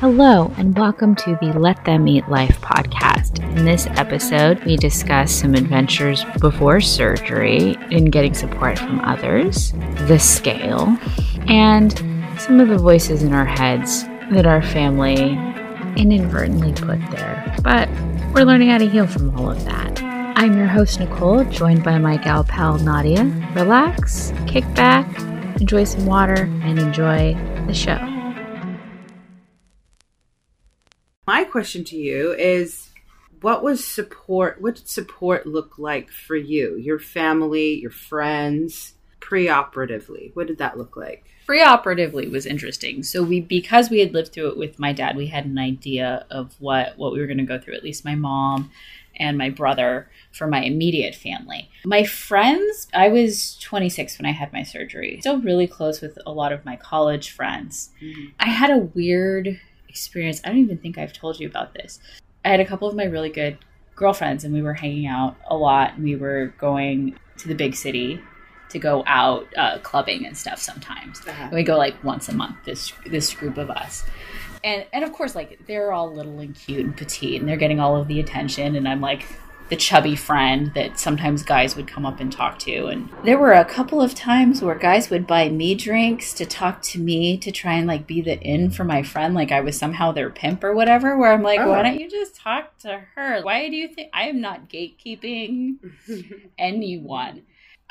Hello, and welcome to the Let Them Eat Life podcast. In this episode, we discuss some adventures before surgery in getting support from others, the scale, and some of the voices in our heads that our family inadvertently put there. But we're learning how to heal from all of that. I'm your host, Nicole, joined by my gal pal, Nadia. Relax, kick back, enjoy some water, and enjoy the show. My question to you is what was support what did support look like for you, your family, your friends, preoperatively? What did that look like? Preoperatively was interesting. So we because we had lived through it with my dad, we had an idea of what what we were going to go through. At least my mom and my brother for my immediate family. My friends, I was 26 when I had my surgery. Still really close with a lot of my college friends. Mm-hmm. I had a weird experience. I don't even think I've told you about this. I had a couple of my really good girlfriends and we were hanging out a lot and we were going to the big city to go out uh, clubbing and stuff sometimes. Uh-huh. We go like once a month this this group of us and and of course like they're all little and cute and petite and they're getting all of the attention and i'm like the chubby friend that sometimes guys would come up and talk to. And there were a couple of times where guys would buy me drinks to talk to me to try and like be the in for my friend like i was somehow their pimp or whatever where i'm like oh. why don't you just talk to her? Why do you think i am not gatekeeping anyone?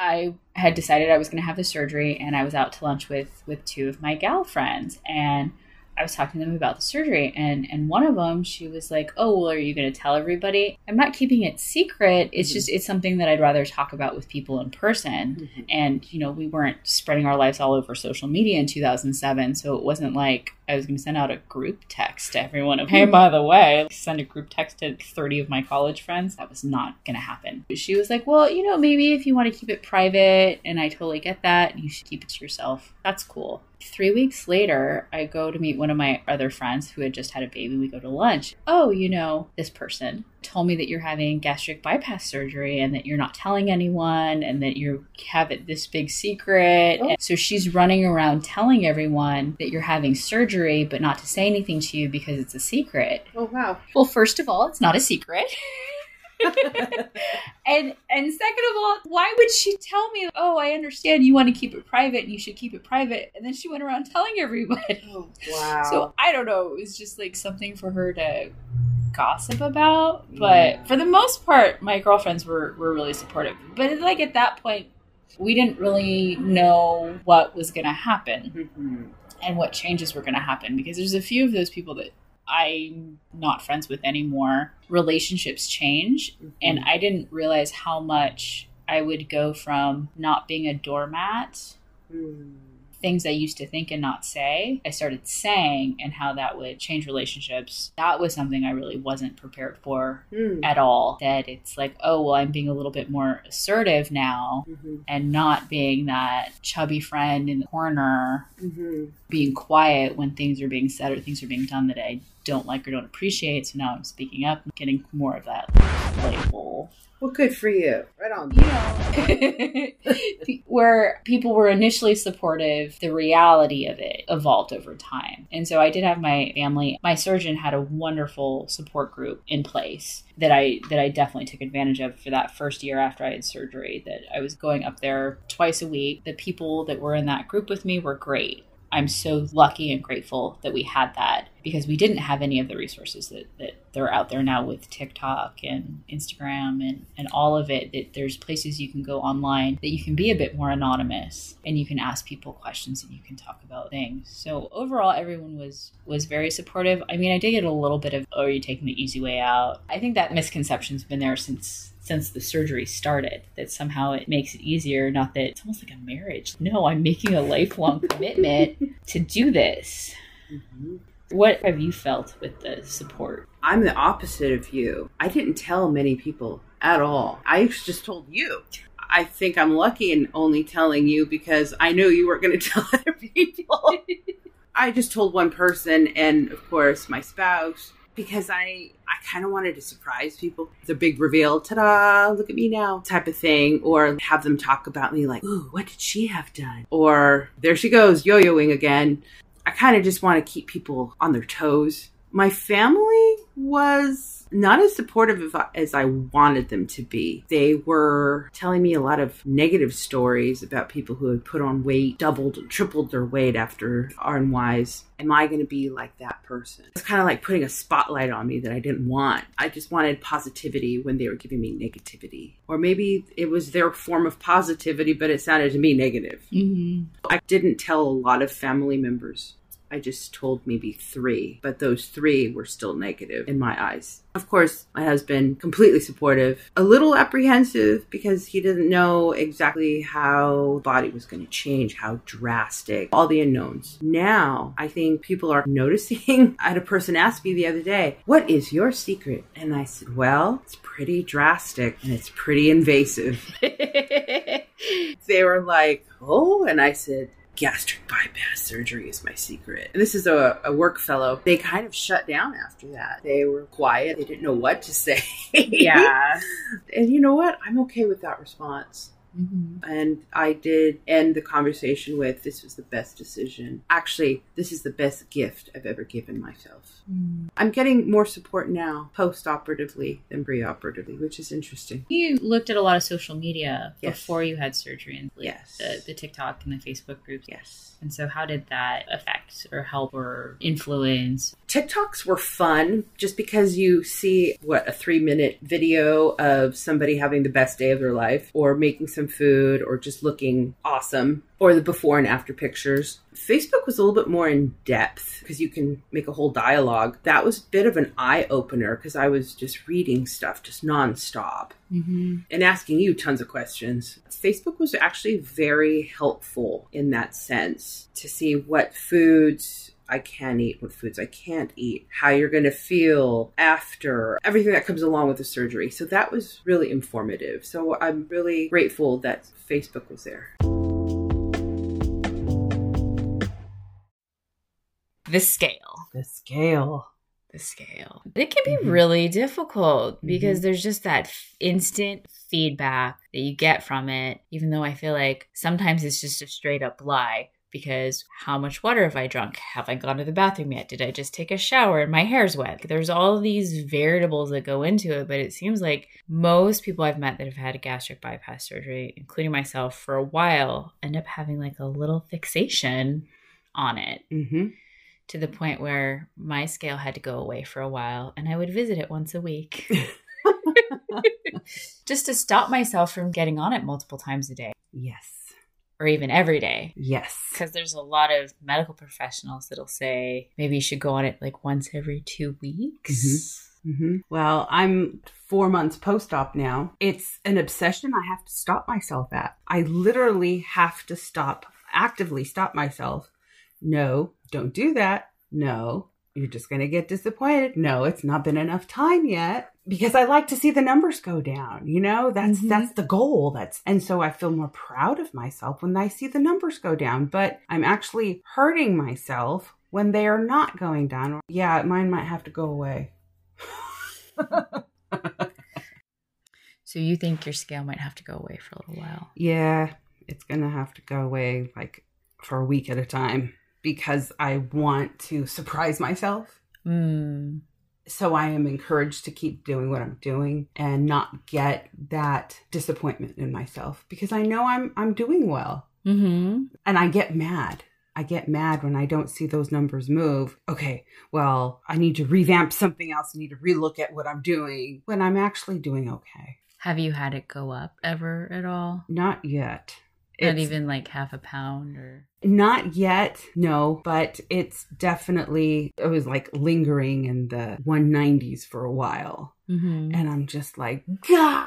I had decided I was going to have the surgery, and I was out to lunch with with two of my gal friends, and I was talking to them about the surgery, and and one of them, she was like, "Oh, well, are you going to tell everybody?" I'm not keeping it secret. It's mm-hmm. just it's something that I'd rather talk about with people in person. Mm-hmm. And you know, we weren't spreading our lives all over social media in 2007, so it wasn't like I was going to send out a group text to everyone of, "Hey, by the way," send a group text to 30 of my college friends. That was not going to happen. She was like, "Well, you know, maybe if you want to keep it private, and I totally get that, you should keep it to yourself. That's cool." Three weeks later, I go to meet one of my other friends who had just had a baby. We go to lunch. Oh, you know, this person told me that you're having gastric bypass surgery and that you're not telling anyone and that you have it this big secret. Oh. So she's running around telling everyone that you're having surgery, but not to say anything to you because it's a secret. Oh, wow. Well, first of all, it's not a secret. and and second of all, why would she tell me, "Oh, I understand you want to keep it private, and you should keep it private," and then she went around telling everybody. Oh, wow. So I don't know. It was just like something for her to gossip about, but yeah. for the most part, my girlfriends were were really supportive. But like at that point, we didn't really know what was going to happen. Mm-hmm. And what changes were going to happen because there's a few of those people that I'm not friends with anymore, relationships change. Mm-hmm. And I didn't realize how much I would go from not being a doormat. Mm things I used to think and not say, I started saying and how that would change relationships. That was something I really wasn't prepared for mm. at all. That it's like, oh, well, I'm being a little bit more assertive now mm-hmm. and not being that chubby friend in the corner, mm-hmm. being quiet when things are being said or things are being done that I don't like or don't appreciate. So now I'm speaking up, and getting more of that playful well, good for you. Right on. You know, where people were initially supportive, the reality of it evolved over time. And so I did have my family. My surgeon had a wonderful support group in place that I that I definitely took advantage of for that first year after I had surgery. That I was going up there twice a week. The people that were in that group with me were great. I'm so lucky and grateful that we had that because we didn't have any of the resources that, that they're out there now with TikTok and Instagram and, and all of it. That there's places you can go online that you can be a bit more anonymous and you can ask people questions and you can talk about things. So overall everyone was was very supportive. I mean I did get a little bit of oh are you taking the easy way out? I think that misconception's been there since since the surgery started that somehow it makes it easier not that it's almost like a marriage no i'm making a lifelong commitment to do this mm-hmm. What have you felt with the support i'm the opposite of you i didn't tell many people at all i just told you I think I'm lucky in only telling you because I knew you weren't going to tell other people. I just told one person, and of course, my spouse, because I I kind of wanted to surprise people. The big reveal, ta-da, look at me now type of thing or have them talk about me like, "Ooh, what did she have done?" Or there she goes yo-yoing again. I kind of just want to keep people on their toes. My family was not as supportive as I wanted them to be. They were telling me a lot of negative stories about people who had put on weight, doubled, tripled their weight after RNYs. Am I going to be like that person? It's kind of like putting a spotlight on me that I didn't want. I just wanted positivity when they were giving me negativity. Or maybe it was their form of positivity, but it sounded to me negative. Mm-hmm. I didn't tell a lot of family members I just told maybe three, but those three were still negative in my eyes. Of course, my husband completely supportive, a little apprehensive because he didn't know exactly how the body was going to change, how drastic, all the unknowns. Now, I think people are noticing. I had a person ask me the other day, "What is your secret?" And I said, "Well, it's pretty drastic and it's pretty invasive." they were like, "Oh," and I said, gastric bypass surgery is my secret. And this is a, a, work fellow. They kind of shut down after that. They were quiet. They didn't know what to say. Yeah. and you know what? I'm okay with that response. Mm-hmm. And I did end the conversation with this was the best decision. Actually, this is the best gift I've ever given myself. Mm. I'm getting more support now post operatively than pre operatively, which is interesting. You looked at a lot of social media yes. before you had surgery and like yes. the, the TikTok and the Facebook groups. Yes. And so, how did that affect or help or influence? TikToks were fun just because you see what a three minute video of somebody having the best day of their life or making some food or just looking awesome or the before and after pictures. Facebook was a little bit more in depth because you can make a whole dialogue. That was a bit of an eye opener because I was just reading stuff just nonstop mm-hmm. and asking you tons of questions. Facebook was actually very helpful in that sense to see what foods I can eat, what foods I can't eat, how you're going to feel after, everything that comes along with the surgery. So that was really informative. So I'm really grateful that Facebook was there. The scale. The scale. The scale. It can be mm-hmm. really difficult mm-hmm. because there's just that instant feedback that you get from it, even though I feel like sometimes it's just a straight up lie because how much water have I drunk? Have I gone to the bathroom yet? Did I just take a shower and my hair's wet? There's all these variables that go into it, but it seems like most people I've met that have had a gastric bypass surgery, including myself for a while, end up having like a little fixation on it. Mm-hmm. To the point where my scale had to go away for a while and I would visit it once a week. just to stop myself from getting on it multiple times a day. Yes or even every day. Yes. Because there's a lot of medical professionals that'll say maybe you should go on it like once every two weeks. Mm-hmm. Mm-hmm. Well, I'm four months post op now. It's an obsession I have to stop myself at. I literally have to stop, actively stop myself. No, don't do that. No, you're just going to get disappointed. No, it's not been enough time yet because I like to see the numbers go down. You know, that's mm-hmm. that's the goal. That's and so I feel more proud of myself when I see the numbers go down, but I'm actually hurting myself when they are not going down. Yeah, mine might have to go away. so you think your scale might have to go away for a little while? Yeah, it's going to have to go away like for a week at a time because I want to surprise myself. Mm. So I am encouraged to keep doing what I'm doing and not get that disappointment in myself because I know I'm I'm doing well. Mm-hmm. And I get mad. I get mad when I don't see those numbers move. Okay, well, I need to revamp something else. I need to relook at what I'm doing when I'm actually doing okay. Have you had it go up ever at all? Not yet. Not even like half a pound or not yet, no, but it's definitely it was like lingering in the 190s for a while. Mm-hmm. And I'm just like, God,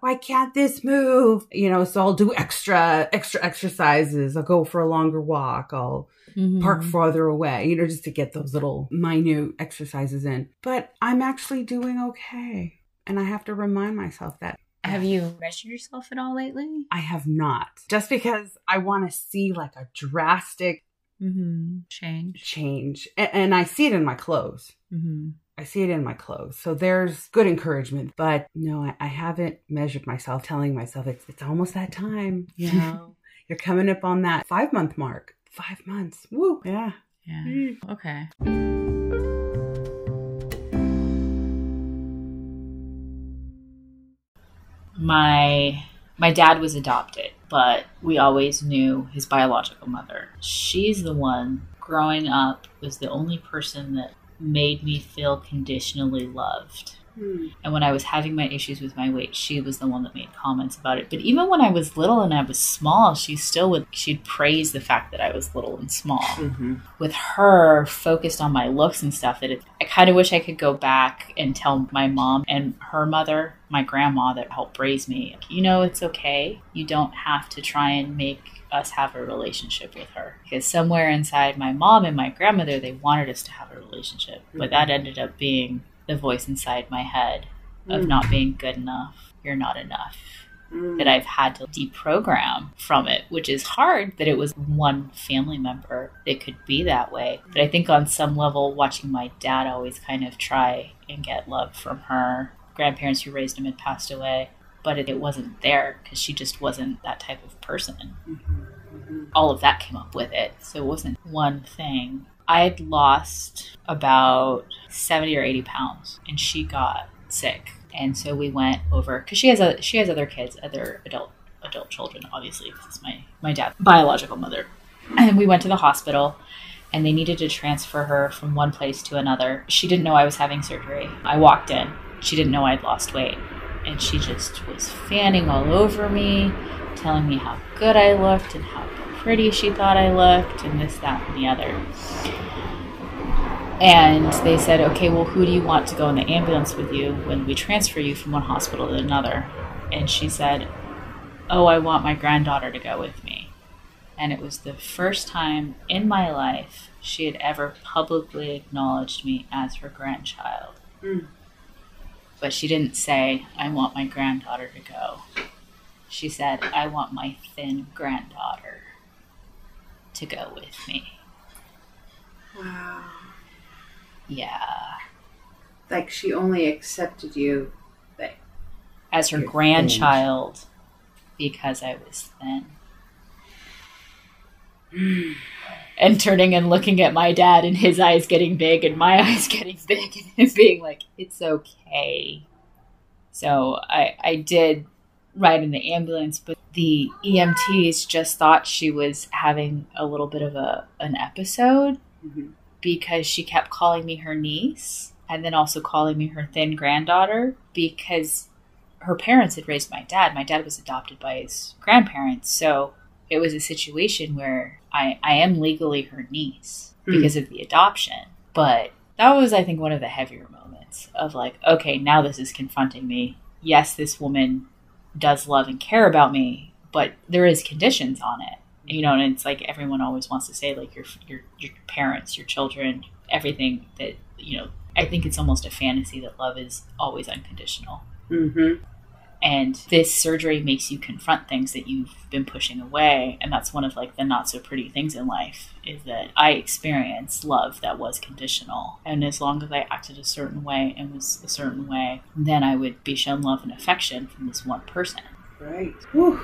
why can't this move? You know, so I'll do extra extra exercises. I'll go for a longer walk. I'll mm-hmm. park farther away, you know, just to get those little minute exercises in. But I'm actually doing okay. And I have to remind myself that have you measured yourself at all lately? I have not. Just because I want to see like a drastic mm-hmm. change. Change. And, and, I see it in my clothes. Mm-hmm. I see it in my clothes. So there's good encouragement. But no, I, I haven't measured myself, telling myself it's, it's almost that time. You know, you're coming up on that five month mark. Five months. Woo. Yeah. Yeah. Okay. My my dad was adopted, but we always knew his biological mother. She's the one growing up was the only person that made me feel conditionally loved. Hmm. And when I was having my issues with my weight, she was the one that made comments about it. But even when I was little and I was small, she still would she'd praise the fact that I was little and small. Mhm. With her focused on my looks and stuff, that it, I kind of wish I could go back and tell my mom and her mother, my grandma that helped raise me, you know, it's okay. You don't have to try and make us have a relationship with her because somewhere inside my mom and my grandmother they wanted us to have a relationship but that ended up being the voice inside my head of Mm. not being good enough you're not enough Mm. that I've had to deprogram from it, which is hard that it was one family member that could be that way. But I think on some level, watching my dad always kind of try and get love from her grandparents who raised him had passed away, but it, it wasn't there because she just wasn't that type of person. Mhm. Mhm. All of that came up with it. So it wasn't one thing. I had lost about 70 or 80 pounds and she got sick. And so we went over because she has a she has other kids other adult adult children obviously this is my my dad's biological mother. And we went to the hospital and they needed to transfer her from one place to another. She didn't know i was having surgery. I walked in. She didn't know i'd lost weight. And she just was fanning all over me telling me how good i looked and how pretty she thought i looked and this that and the other and they said, okay, well, who do you want to go in the ambulance with you when we transfer you from one hospital to another? And she said, oh, I want my granddaughter to go with me. And it was the first time in my life she had ever publicly acknowledged me as her grandchild. Mm. But she didn't say, I want my granddaughter to go. She said, I want my thin granddaughter to go with me. Wow. Yeah. Like she only accepted you. Like, as her grandchild because I was thin. and turning and looking at my dad and his eyes getting big and my eyes getting big and him being like, it's okay. So I, I did ride in the ambulance, but the EMTs just thought she was having a little bit of a an episode Mhm. because she kept calling me her niece and then also calling me her thin granddaughter because her parents had raised my dad. My dad was adopted by his grandparents. So it was a situation where I, I am legally her niece Hmm. because of the adoption. But that was, I think, one of the heavier moments of like, okay, now this is confronting me. Yes, this woman does love and care about me, but there is conditions on it. You know, and it's like everyone always wants to say like your your your parents, your children, everything that you know. I think it's almost a fantasy that love is always unconditional. Mm-hmm. And this surgery makes you confront things that you've been pushing away. And that's one of like the not so pretty things in life is that I experienced love that was conditional. And as long as I acted a certain way and was a certain way, then I would be shown love and affection from this one person. Right. Whew.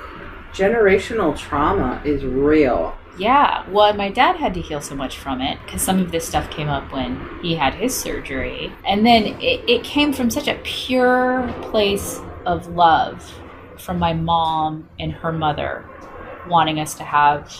Generational trauma is real. Yeah, well, my dad had to heal so much from it because some of this stuff came up when he had his surgery. And then it, it came from such a pure place of love from my mom and her mother wanting us to have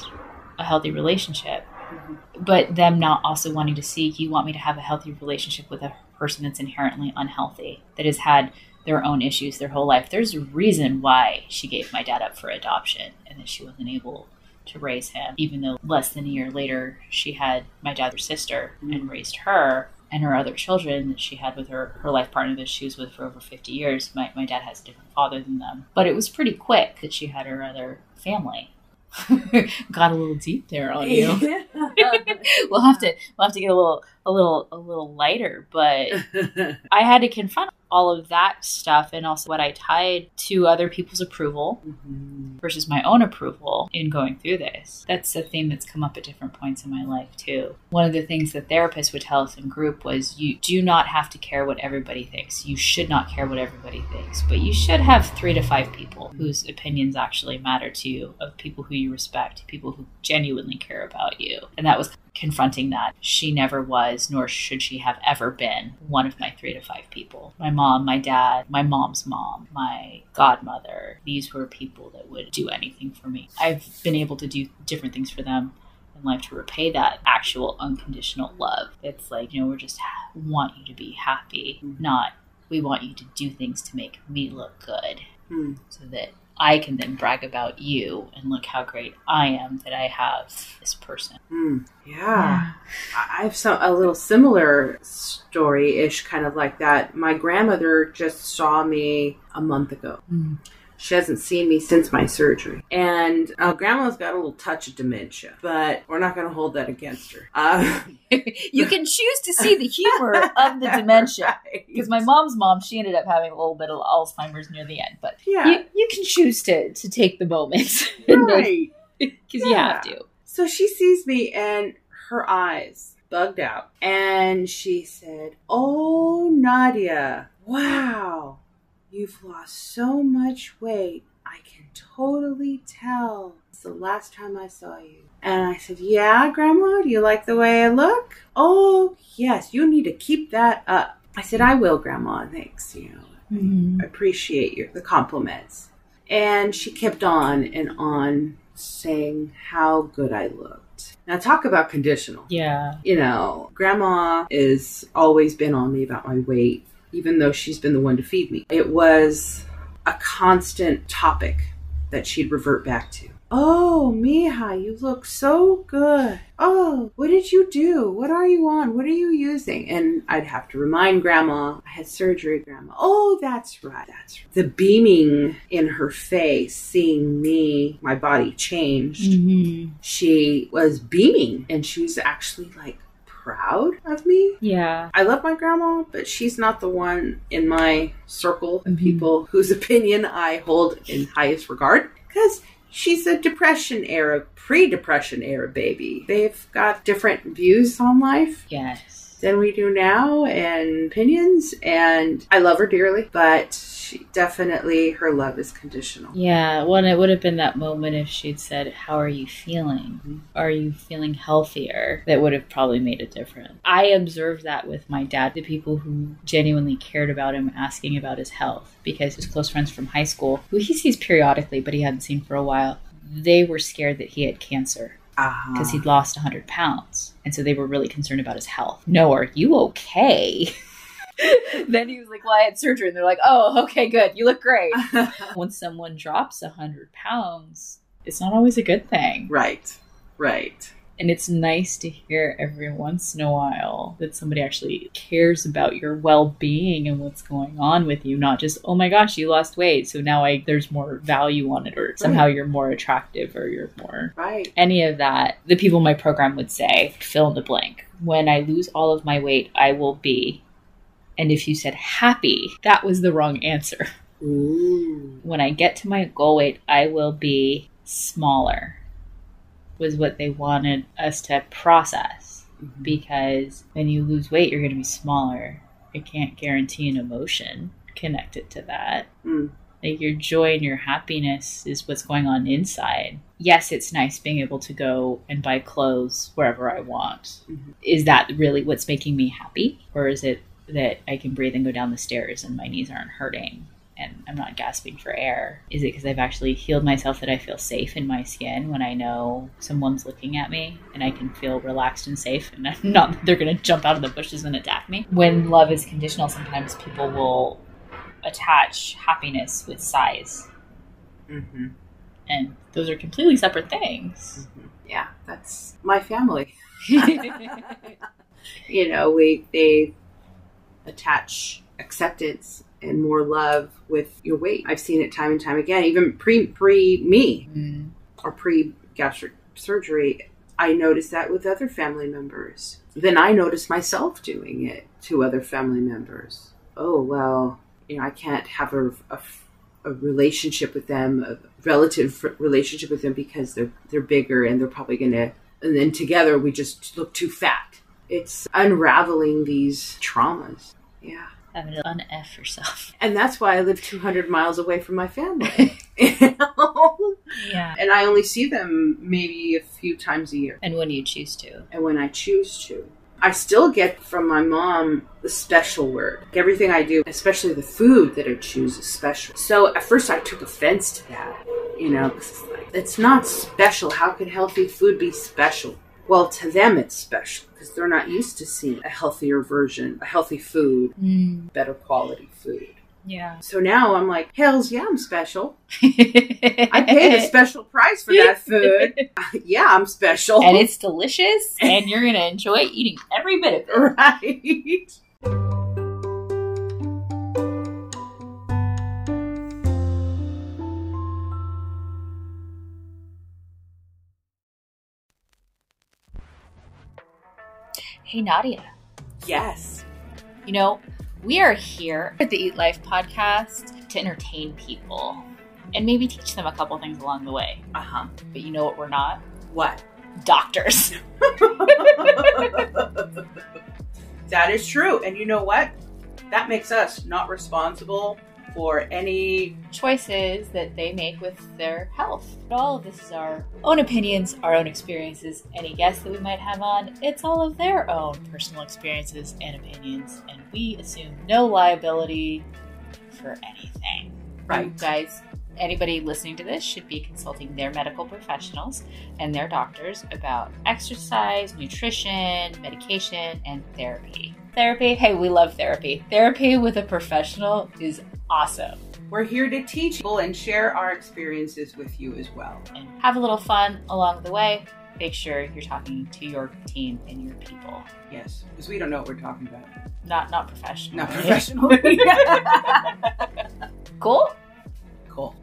a healthy relationship. Mm-hmm. But them not also wanting to see, you want me to have a healthy relationship with a person that's inherently unhealthy, that has had their own issues their whole life. There's a reason why she gave my dad up for adoption and that she wasn't able to raise him, even though less than a year later she had my dad's sister and mm-hmm. raised her and her other children that she had with her, her life partner that she was with for over 50 years. My, my dad has a different father than them. But it was pretty quick that she had her other family. Got a little deep there on you. we'll have to we'll have to get a little a little a little lighter, but I had to confront all of that stuff and also what I tied to other people's approval Mhm. versus my own approval in going through this. That's a theme that's come up at different points in my life too. One of the things the therapist would tell us in group was you do not have to care what everybody thinks. You should not care what everybody thinks, but you should have 3 to 5 people whose opinions actually matter to you, of people who you respect, people who genuinely care about you. And that was confronting that she never was nor should she have ever been one of my 3 to 5 people. My mom, my dad, my mom's mom, my godmother. These were people that would do anything for me. I've been able to do different things for them in life to repay that actual unconditional love. It's like, you know, we're just want you to be happy, Mhm. not we want you to do things to make me look good Hmm. so that I can then brag about you and look how great I am that I have this person. Hmm. Yeah. I I have some a little similar story ish, kind of like that. My grandmother just saw me a month ago. Mm. She hasn't seen me since my surgery, and uh, grandma's got a little touch of dementia, but we're not going to hold that against her. Uh, you can choose to see the humor of the dementia. Right. Because my mom's mom, she ended up having a little bit of Alzheimer's near the end, but yeah, you, you can choose to to take the moments Right. because right. you have to. So she sees me and her eyes bugged out. And she said, Oh, Nadia, wow, you've lost so much weight. I can totally tell. It's the last time I saw you. And I said, Yeah, Grandma, do you like the way I look? Oh, yes, you need to keep that up. I said, I will, Grandma, thanks. You know, I appreciate your the compliments. And she kept on and on saying how good I looked. Now talk about conditional. Yeah. You know, grandma has always been on me about my weight, even though she's been the one to feed me. It was a constant topic that she'd revert back to. Oh, Mija, you look so good. Oh, what did you do? What are you on? What are you using? And I'd have to remind Grandma, I had surgery, Grandma. Oh, that's right. That's right. The beaming in her face, seeing me, my body changed. Mm-hmm. She was beaming and she was actually like proud of me. Yeah. I love my grandma, but she's not the one in my circle of Mhm. people whose opinion I hold in highest regard because she's a depression era, pre-depression era baby. They've got different views on life Yes. Than we do now and opinions and I love her dearly, but she definitely her love is conditional. Yeah, well, it would have been that moment if she'd said, How are you feeling? Are you feeling healthier? That would have probably made a difference. I observed that with my dad, the people who genuinely cared about him asking about his health, because his close friends from high school, who he sees periodically, but he hadn't seen for a while, they were scared that he had cancer Uh-huh. because he'd lost 100 pounds. And so they were really concerned about his health. No, are you okay? then he was like, Well, I had surgery. And they're like, Oh, okay, good. You look great. when someone drops 100 pounds, it's not always a good thing. right. Right. And it's nice to hear every once in a while that somebody actually cares about your well being and what's going on with you, not just, oh my gosh, you lost weight. So now I, there's more value on it, or somehow you're more attractive, or you're more Right. any of that, the people in my program would say, fill in the blank. When I lose all of my weight, I will be. And if you said happy, that was the wrong answer. Ooh. When I get to my goal weight, I will be smaller, was what they wanted us to process. Mhm. Because when you lose weight, you're going to be smaller. I can't guarantee an emotion connected to that. Mm. Like your joy and your happiness is what's going on inside. Yes, it's nice being able to go and buy clothes wherever I want. Mhm. Is that really what's making me happy? Or is it that I can breathe and go down the stairs and my knees aren't hurting and I'm not gasping for air? Is it because I've actually healed myself that I feel safe in my skin when I know someone's looking at me and I can feel relaxed and safe and I'm not that they're going to jump out of the bushes and attack me? When love is conditional, sometimes people will attach happiness with size. Mhm. And those are completely separate things. Yeah, that's my family. You know, we they attach acceptance and more love with your weight. I've seen it time and time again, even pre pre me Mm. or pre gastric surgery. I noticed that with other family members. Then I noticed myself doing it to other family members. oh, well, you know, I can't have a, a, a relationship with them, a relative relationship with them because they're, they're bigger and they're probably going to, and then together we just look too fat. It's unraveling these traumas. Yeah. Having to un-F yourself. And that's why I live 200 miles away from my family. Yeah. And I only see them maybe a few times a year. And when you choose to. And when I choose to. I still get from my mom the special word. Everything I do, especially the food that I choose, is special. So at first I took offense to that. You know, it's, like, it's not special. How could healthy food be special? Well, to them it's special because they're not used to seeing a healthier version, a healthy food, Mm. better quality food. Yeah. So now I'm like, hells yeah, I'm special. I paid a special price for that food. yeah, I'm special. and it's delicious, and you're gonna enjoy eating every bit of it. right. Hey, Nadia. Yes. You know, we are here at the Eat Life podcast to entertain people and maybe teach them a couple things along the way. Uh huh. But you know what? We're not What? doctors. that is true. And you know what? That makes us not responsible for any. Choices that they make with their health. All of this is our own opinions, our own experiences. Any guests that we might have on, it's all of their own personal experiences and opinions, and we assume no liability for anything. You guys, anybody listening to this should be consulting their medical professionals and their doctors about exercise, nutrition, medication, and therapy. Therapy, hey, we love therapy. Therapy with a professional is awesome. We're here to teach people and share our experiences with you as well. And have a little fun along the way. Make sure you're talking to your team and your people. Yes, because we don't know what we're talking about. Not not professional. Not professional. Cool? Cool?